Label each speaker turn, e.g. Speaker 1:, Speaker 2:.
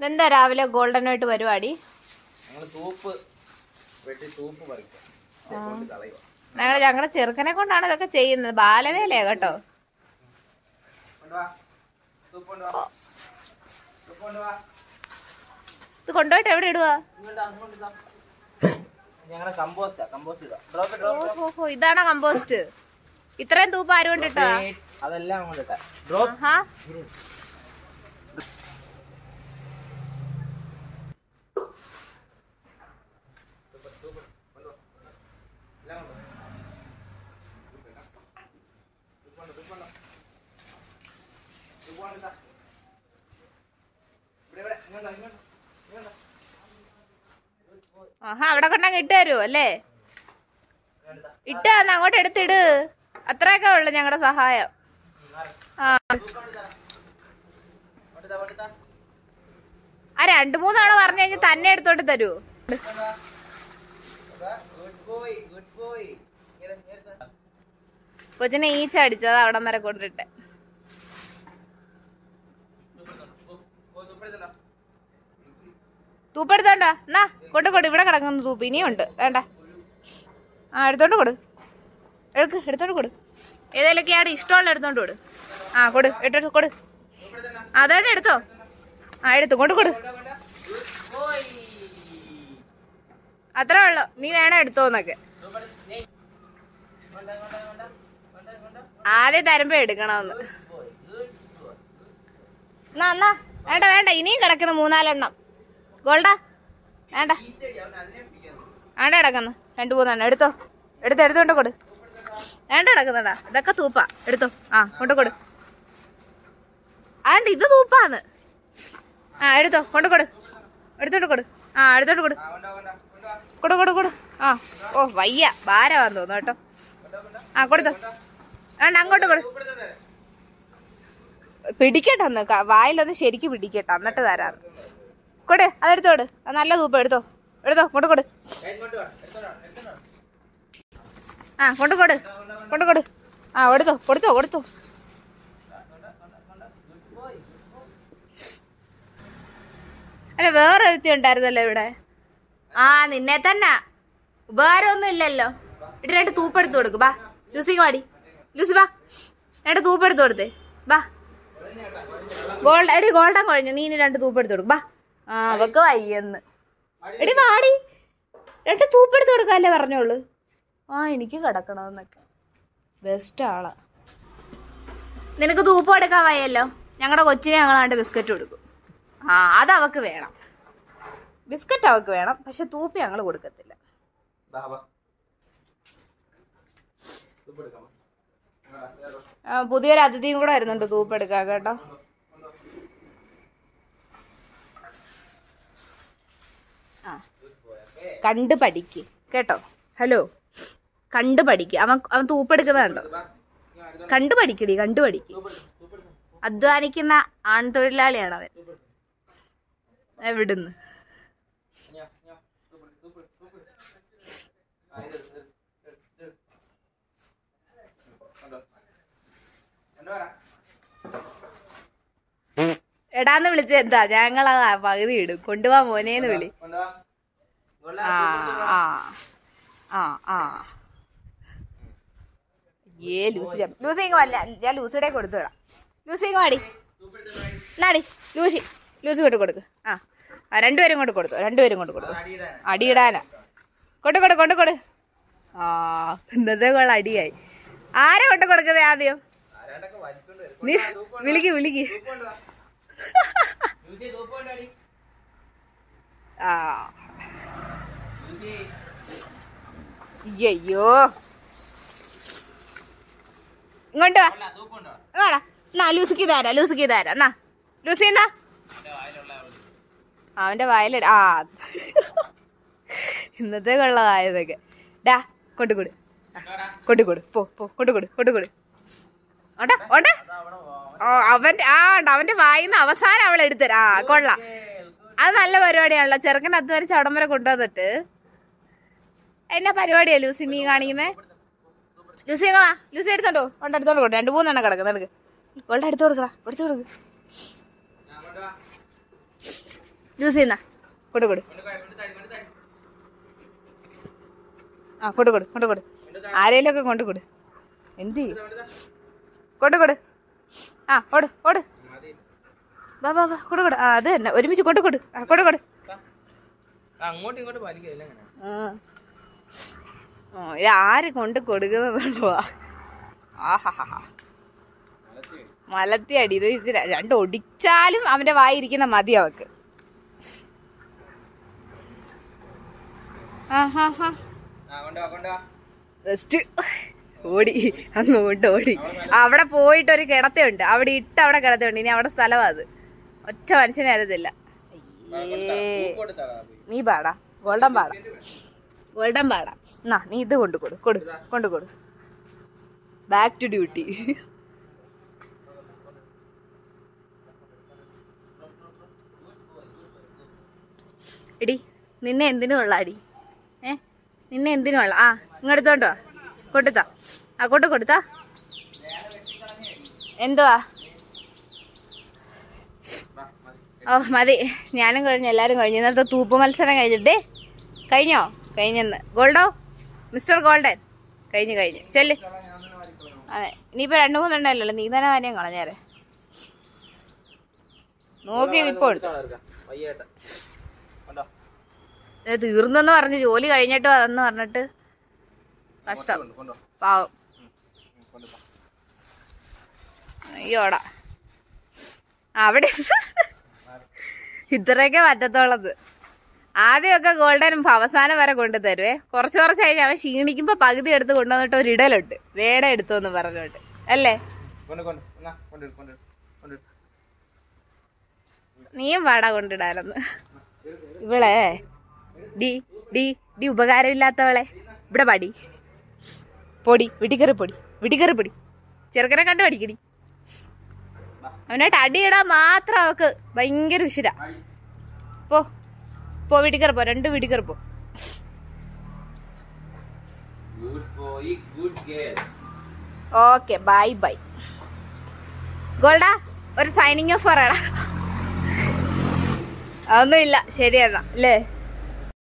Speaker 1: ഇതെന്താ രാവിലെ ഗോൾഡൻ ആയിട്ട് പരിപാടി?
Speaker 2: ഞങ്ങൾ
Speaker 1: ഞങ്ങൾ ഞങ്ങളുടെ ചെറുക്കനെ കൊണ്ടാണ് ഇതൊക്കെ ചെയ്യുന്നത്. ബാലവേലയാ കേട്ടോ. ഇത് കൊണ്ടുപോയിട്ട് എവിടെ
Speaker 2: ഇടുവാ?
Speaker 1: ഓഹോ ഇതാണോ കമ്പോസ്റ്റ് ഇത്രയും തൂപ്പ് ആരും കൊണ്ടിട്ടാ
Speaker 2: അതെല്ലാം അങ്ങോട്ട്
Speaker 1: ആഹാ അവിടെ കൊണ്ടങ്ങ് ഇട്ട് തരുമോ അല്ലേ? ഇട്ട് തന്ന് അങ്ങോട്ട് എടുത്തിട്. അത്രയൊക്കെ ഉള്ളു ഞങ്ങളുടെ സഹായം. ആ. ആ രണ്ടു മൂന്ന് തവണ പറഞ്ഞു കഴിഞ്ഞാൽ തന്നെ
Speaker 2: എടുത്തോട്ട് തരൂ.
Speaker 1: കൊച്ചിനെ ഈച്ച അടിച്ചത് അവിടം വരെ കൊണ്ടിട്ട്. തൂപ്പെടുത്തോണ്ടോ. എന്നാ കൊണ്ട് കൊടു ഇവിടെ കിടക്കുന്ന തൂപ്പ്. ഇനിയും ഉണ്ട് വേണ്ട. ആ എടുത്തോണ്ട് കൊടു. എടുക്ക് എടുത്തോണ്ട് കൊടു. ഏതെങ്കിലുമൊക്കെയാണ് ഇഷ്ടമുള്ള എടുത്തോണ്ട് കൊടു. ആ കൊടു എടുത്തോണ്ട് കൊടു. അതന്നെ എടുത്തോ? ആ എടുത്തു കൊണ്ട് കൊടു. അത്രേ ഉള്ളു. നീ വേണം എടുത്തോന്നൊക്കെ ആദ്യം തരുമ്പോ എടുക്കണമെന്ന്. എന്നാ എന്നാ വേണ്ട വേണ്ട. ഇനിയും കിടക്കുന്നു മൂന്നാലെണ്ണം. ഗോൾഡാ. വേണ്ട. വേണ്ട കിടക്കുന്നു. രണ്ടു മൂന്നെണ്ണം. എടുത്തോ. എടുത്തോ എടുത്തോണ്ട് കൊടു. വേണ്ട കിടക്കുന്നടാ ഇതൊക്കെ തൂപ്പാ. എടുത്തോ. ആ കൊണ്ട് കൊടു. ആണ്ട് ഇത് തൂപ്പാന്ന്. ആ എടുത്തോ. കൊണ്ട് കൊടു. എടുത്തോണ്ട് കൊടു. ആ എടുത്തോണ്ട് കൊടു. കൊടു കൊടു കൊടു. ആ. ഓ വയ്യ. ഭാരമാന്ന് തോന്നുന്നു കേട്ടോ. ആ കൊടുത്തോ. വേണ്ട അങ്ങോട്ട് കൊടു. പിടിക്കട്ടെ ഒന്ന്. വായിലൊന്ന് ശരിക്ക് പിടിക്കട്ടെ. എന്നിട്ട് തരാറ് കൊടു അതെടുത്തോട് അത് നല്ല തൂപ്പം എടുത്തോ. എടുത്തോ കൊണ്ട് കൊടു. ആ കൊണ്ട് കൊടു കൊണ്ട് കൊടു. ആ എടുത്തോ കൊടുത്തോ കൊടുത്തോ. അല്ല വേറെ ഒരുത്തി ഉണ്ടായിരുന്നല്ലോ ഇവിടെ. ആ നിന്നെ തന്നെ. ഉപകാരമൊന്നും ഇല്ലല്ലോ. ഇട്ട് രണ്ട് തൂപ്പെടുത്ത് കൊടുക്ക് ബാ. ലൂസി വാടി. ലൂസി ബാ. രണ്ട് തൂപ്പെടുത്ത് കൊടുത്തേ. ബാ. ഗോൾഡ് എടി ഗോൾഡൻ കുഴഞ്ഞു നീ ഇനി രണ്ട് തൂപ്പെടുത്ത് കൊടുക്ക് ബാ. ആ അവക്ക് വയ്യെന്ന്. എടി വാടി. രണ്ട് തൂപ്പെടുത്ത് കൊടുക്കാല്ലേ പറഞ്ഞോളൂ. ആ എനിക്ക് കിടക്കണമെന്നൊക്കെ. ബെസ്റ്റ് ആളാ. നിനക്ക് തൂപ്പ് കൊടുക്കാൻ വയ്യല്ലോ? ഞങ്ങളുടെ കൊച്ചിനെ ഞങ്ങളാണ്ട് ബിസ്ക്കറ്റ് കൊടുക്കും. ആ അത് അവക്ക് വേണം. ബിസ്ക്കറ്റ് അവക്ക് വേണം പക്ഷെ തൂപ്പ് ഞങ്ങൾ കൊടുക്കത്തില്ല. പുതിയൊരു അതിഥിയും കൂടെ വരുന്നുണ്ട് തൂപ്പ് എടുക്കാൻ കേട്ടോ? ആ. കണ്ട് പഠിക്ക്. കേട്ടോ? ഹലോ? കണ്ട് പഠിക്ക്. അവൻ അവൻ തൂപ്പെടുക്കുന്നതാണ്ടോ കണ്ടു പഠിക്കടി കണ്ടു പഠിക്ക്. അധ്വാനിക്കുന്ന ആൺതൊഴിലാളിയാണ് അവൻ. എവിടുന്ന്? എടാന്ന് വിളിച്ച എന്താ? ഞങ്ങൾ പകുതി ഇടും. കൊണ്ടുപോവാ മോനേന്ന് വിളി. ആ ആ ആ ആ. ഏ ലൂസി ലൂസി ഞാൻ ലൂസിയുടെ കൊടുത്തു വിടാം. ലൂസി വാടി. എന്നാടി ലൂസി. ലൂസി കൊണ്ട് കൊടുക്ക്. ആ ആ രണ്ടുപേരും കൊണ്ട് കൊടുത്തു രണ്ടുപേരും കൊണ്ട് കൊടുത്തു അടിയിടാനാ. കൊണ്ട് കൊടു കൊണ്ട് കൊടു ആ ഇന്നത്തെ കൊള്ള അടിയായി. ആരെ കൊണ്ട് കൊടുക്കുന്നത് ആദ്യം? നീ വിളിക്ക് വിളിക്ക്. ആ. അയ്യോ ഇങ്ങോട്ട് വാ. ഇങ്ങോട്ടാ എന്നാ ലൂസിക്ക് തരാ ലൂസിക്ക് തരാ എന്നാ ലൂസി എന്നാ? അവന്റെ വയലിട ആ ഇന്നത്തെ കൊള്ളതായതൊക്കെ. ഡാ കൊണ്ടുകൊടു കൊണ്ടുകൊടു പോ പോ കൊണ്ടുകൊടു കൊണ്ടുകൊടു ഓണ്ടാ ഓണ്ടാ. ഓ അവന്റെ ആ ഉണ്ട് അവന്റെ വായിന്ന് അവസാനം അവൾ എടുത്തരാ ആ കൊള്ളാം. അത് നല്ല പരിപാടിയാണല്ലോ. ചെറുക്കൻ അധ്വാനിച്ച് അവിടം വരെ കൊണ്ടുവന്നിട്ട്. എന്നാ പരിപാടിയാ ലൂസി നീ കാണിക്കുന്നേ? ലൂസി എങ്ങാ ലൂസി എടുത്തോണ്ടോ ഉണ്ട് എടുത്തോണ്ട് കൊടുക്കും. രണ്ട് മൂന്നെണ്ണം കിടക്കുന്ന എടുക്ക് ഗോൾഡ് എടുത്തു കൊടുക്കടാ എടുത്തു കൊടുക്ക്. ലൂസി എന്നാ കൊടു കൊടു ആ കൊടു കൊടു കൊണ്ട് കൊടു ആരേലും ഒക്കെ കൊണ്ട് കൊടു എന്ത്? കൊണ്ട് കൊടു ആ ഓട് ഓട്. വാ വാ വാ കൊടു കൊടു. ആ അത് തന്നെ. ഒരുമിച്ച് കൊണ്ട് കൊടു. ആ കൊടു കൊടു.
Speaker 2: അങ്ങോട്ടും ഇങ്ങോട്ടും
Speaker 1: ഓ ഇത് ആര് കൊണ്ട് കൊടുക്കുന്നതുള്ളൂ ആഹാ മലത്തി അടി. ഇത് ഇത് രണ്ട് ഒടിച്ചാലും അവന്റെ വായിരിക്കുന്ന മതി അവക്ക്.
Speaker 2: ആഹാഹാ.
Speaker 1: ബെസ്റ്റ് ഓടി അങ്ങോട്ട് ഓടി. അവിടെ പോയിട്ട് ഒരു കിടത്തയുണ്ട്. അവിടെ ഇട്ട് അവിടെ കിടത്തയുണ്ട്. ഇനി അവിടെ സ്ഥലമാ അത്. ഒറ്റ മനുഷ്യനെ
Speaker 2: പോയി
Speaker 1: നീ പാടാ. ഗോൾഡൻ പാടാ. ഗോൾഡൻ പാടാ. എന്നാ നീ ഇത് കൊണ്ടു കൊടു. കൊടു. കൊണ്ടു കൊടു. ബാക്ക് ടു ഡ്യൂട്ടി എടി നിന്നെ എന്തിനു കൊള്ളാടി ഏ? നിന്നെ എന്തിനു കൊള്ള ആ ഇങ്ങെടുത്തോണ്ടോ കൊടുത്താ ആ കൊണ്ട് കൊടുത്താ. എന്തുവാ? ഓ മതി. ഞാനും കഴിഞ്ഞു എല്ലാവരും കഴിഞ്ഞു. ഇന്നത്തെ തൂപ്പ് മത്സരം കഴിഞ്ഞിട്ടേ കഴിഞ്ഞോ? കഴിഞ്ഞെന്ന്. ഗോൾഡോ? Mister golden. കഴിഞ്ഞു കഴിഞ്ഞു. ചെല്ല്. അതെ. ഇനിയിപ്പോ രണ്ടു മൂന്നെണ്ണല്ലോ നീ തന്നെ കാര്യം കളഞ്ഞേരെ. നോക്കി ഇപ്പോൾ തീർന്നെന്ന് പറഞ്ഞു ജോലി കഴിഞ്ഞിട്ട് വന്നു പറഞ്ഞിട്ട് കഷ്ടം പാവം. അയ്യോടാ. അവിടെ ഇത്രയൊക്കെ പറ്റത്തുള്ളത് ആദ്യമൊക്കെ ഗോൾഡൻ അവസാനം വരെ കൊണ്ടു തരുവേ. കുറച്ച് കുറച്ച് കഴിഞ്ഞ് അവൻ ക്ഷീണിക്കുമ്പോ പകുതി എടുത്ത് കൊണ്ടുവന്നിട്ട് ഒരു ഇടലുണ്ട്. വേട
Speaker 2: എടുത്തു എന്ന് പറഞ്ഞോട്ട് അല്ലേ
Speaker 1: നീയും പാടാ കൊണ്ടിടാനെന്ന് ഇവളെ ഡി ഡി ഡി ഉപകാരമില്ലാത്തവളെ. ഇവിടെ പാടി. പൊടി വീട്ടിക്കറി പൊടി വീട്ടിക്കറി പൊടി. ചെറുക്കനെ കണ്ടു പഠിക്കടി അവനായിട്ട് അടിയിടാൻ മാത്രം അവക്ക് ഭയങ്കര ഉശിര. പോ പോ വീട്ടിക്കറി പോ രണ്ട് വീട്ടിക്കറി പോ. ഓക്കെ ബൈ ബൈ ഗോൾഡ ഒരു സൈനിങ് ഓഫ് പറയടാ. അതൊന്നും ഇല്ല ശരി എന്നാ അല്ലേ?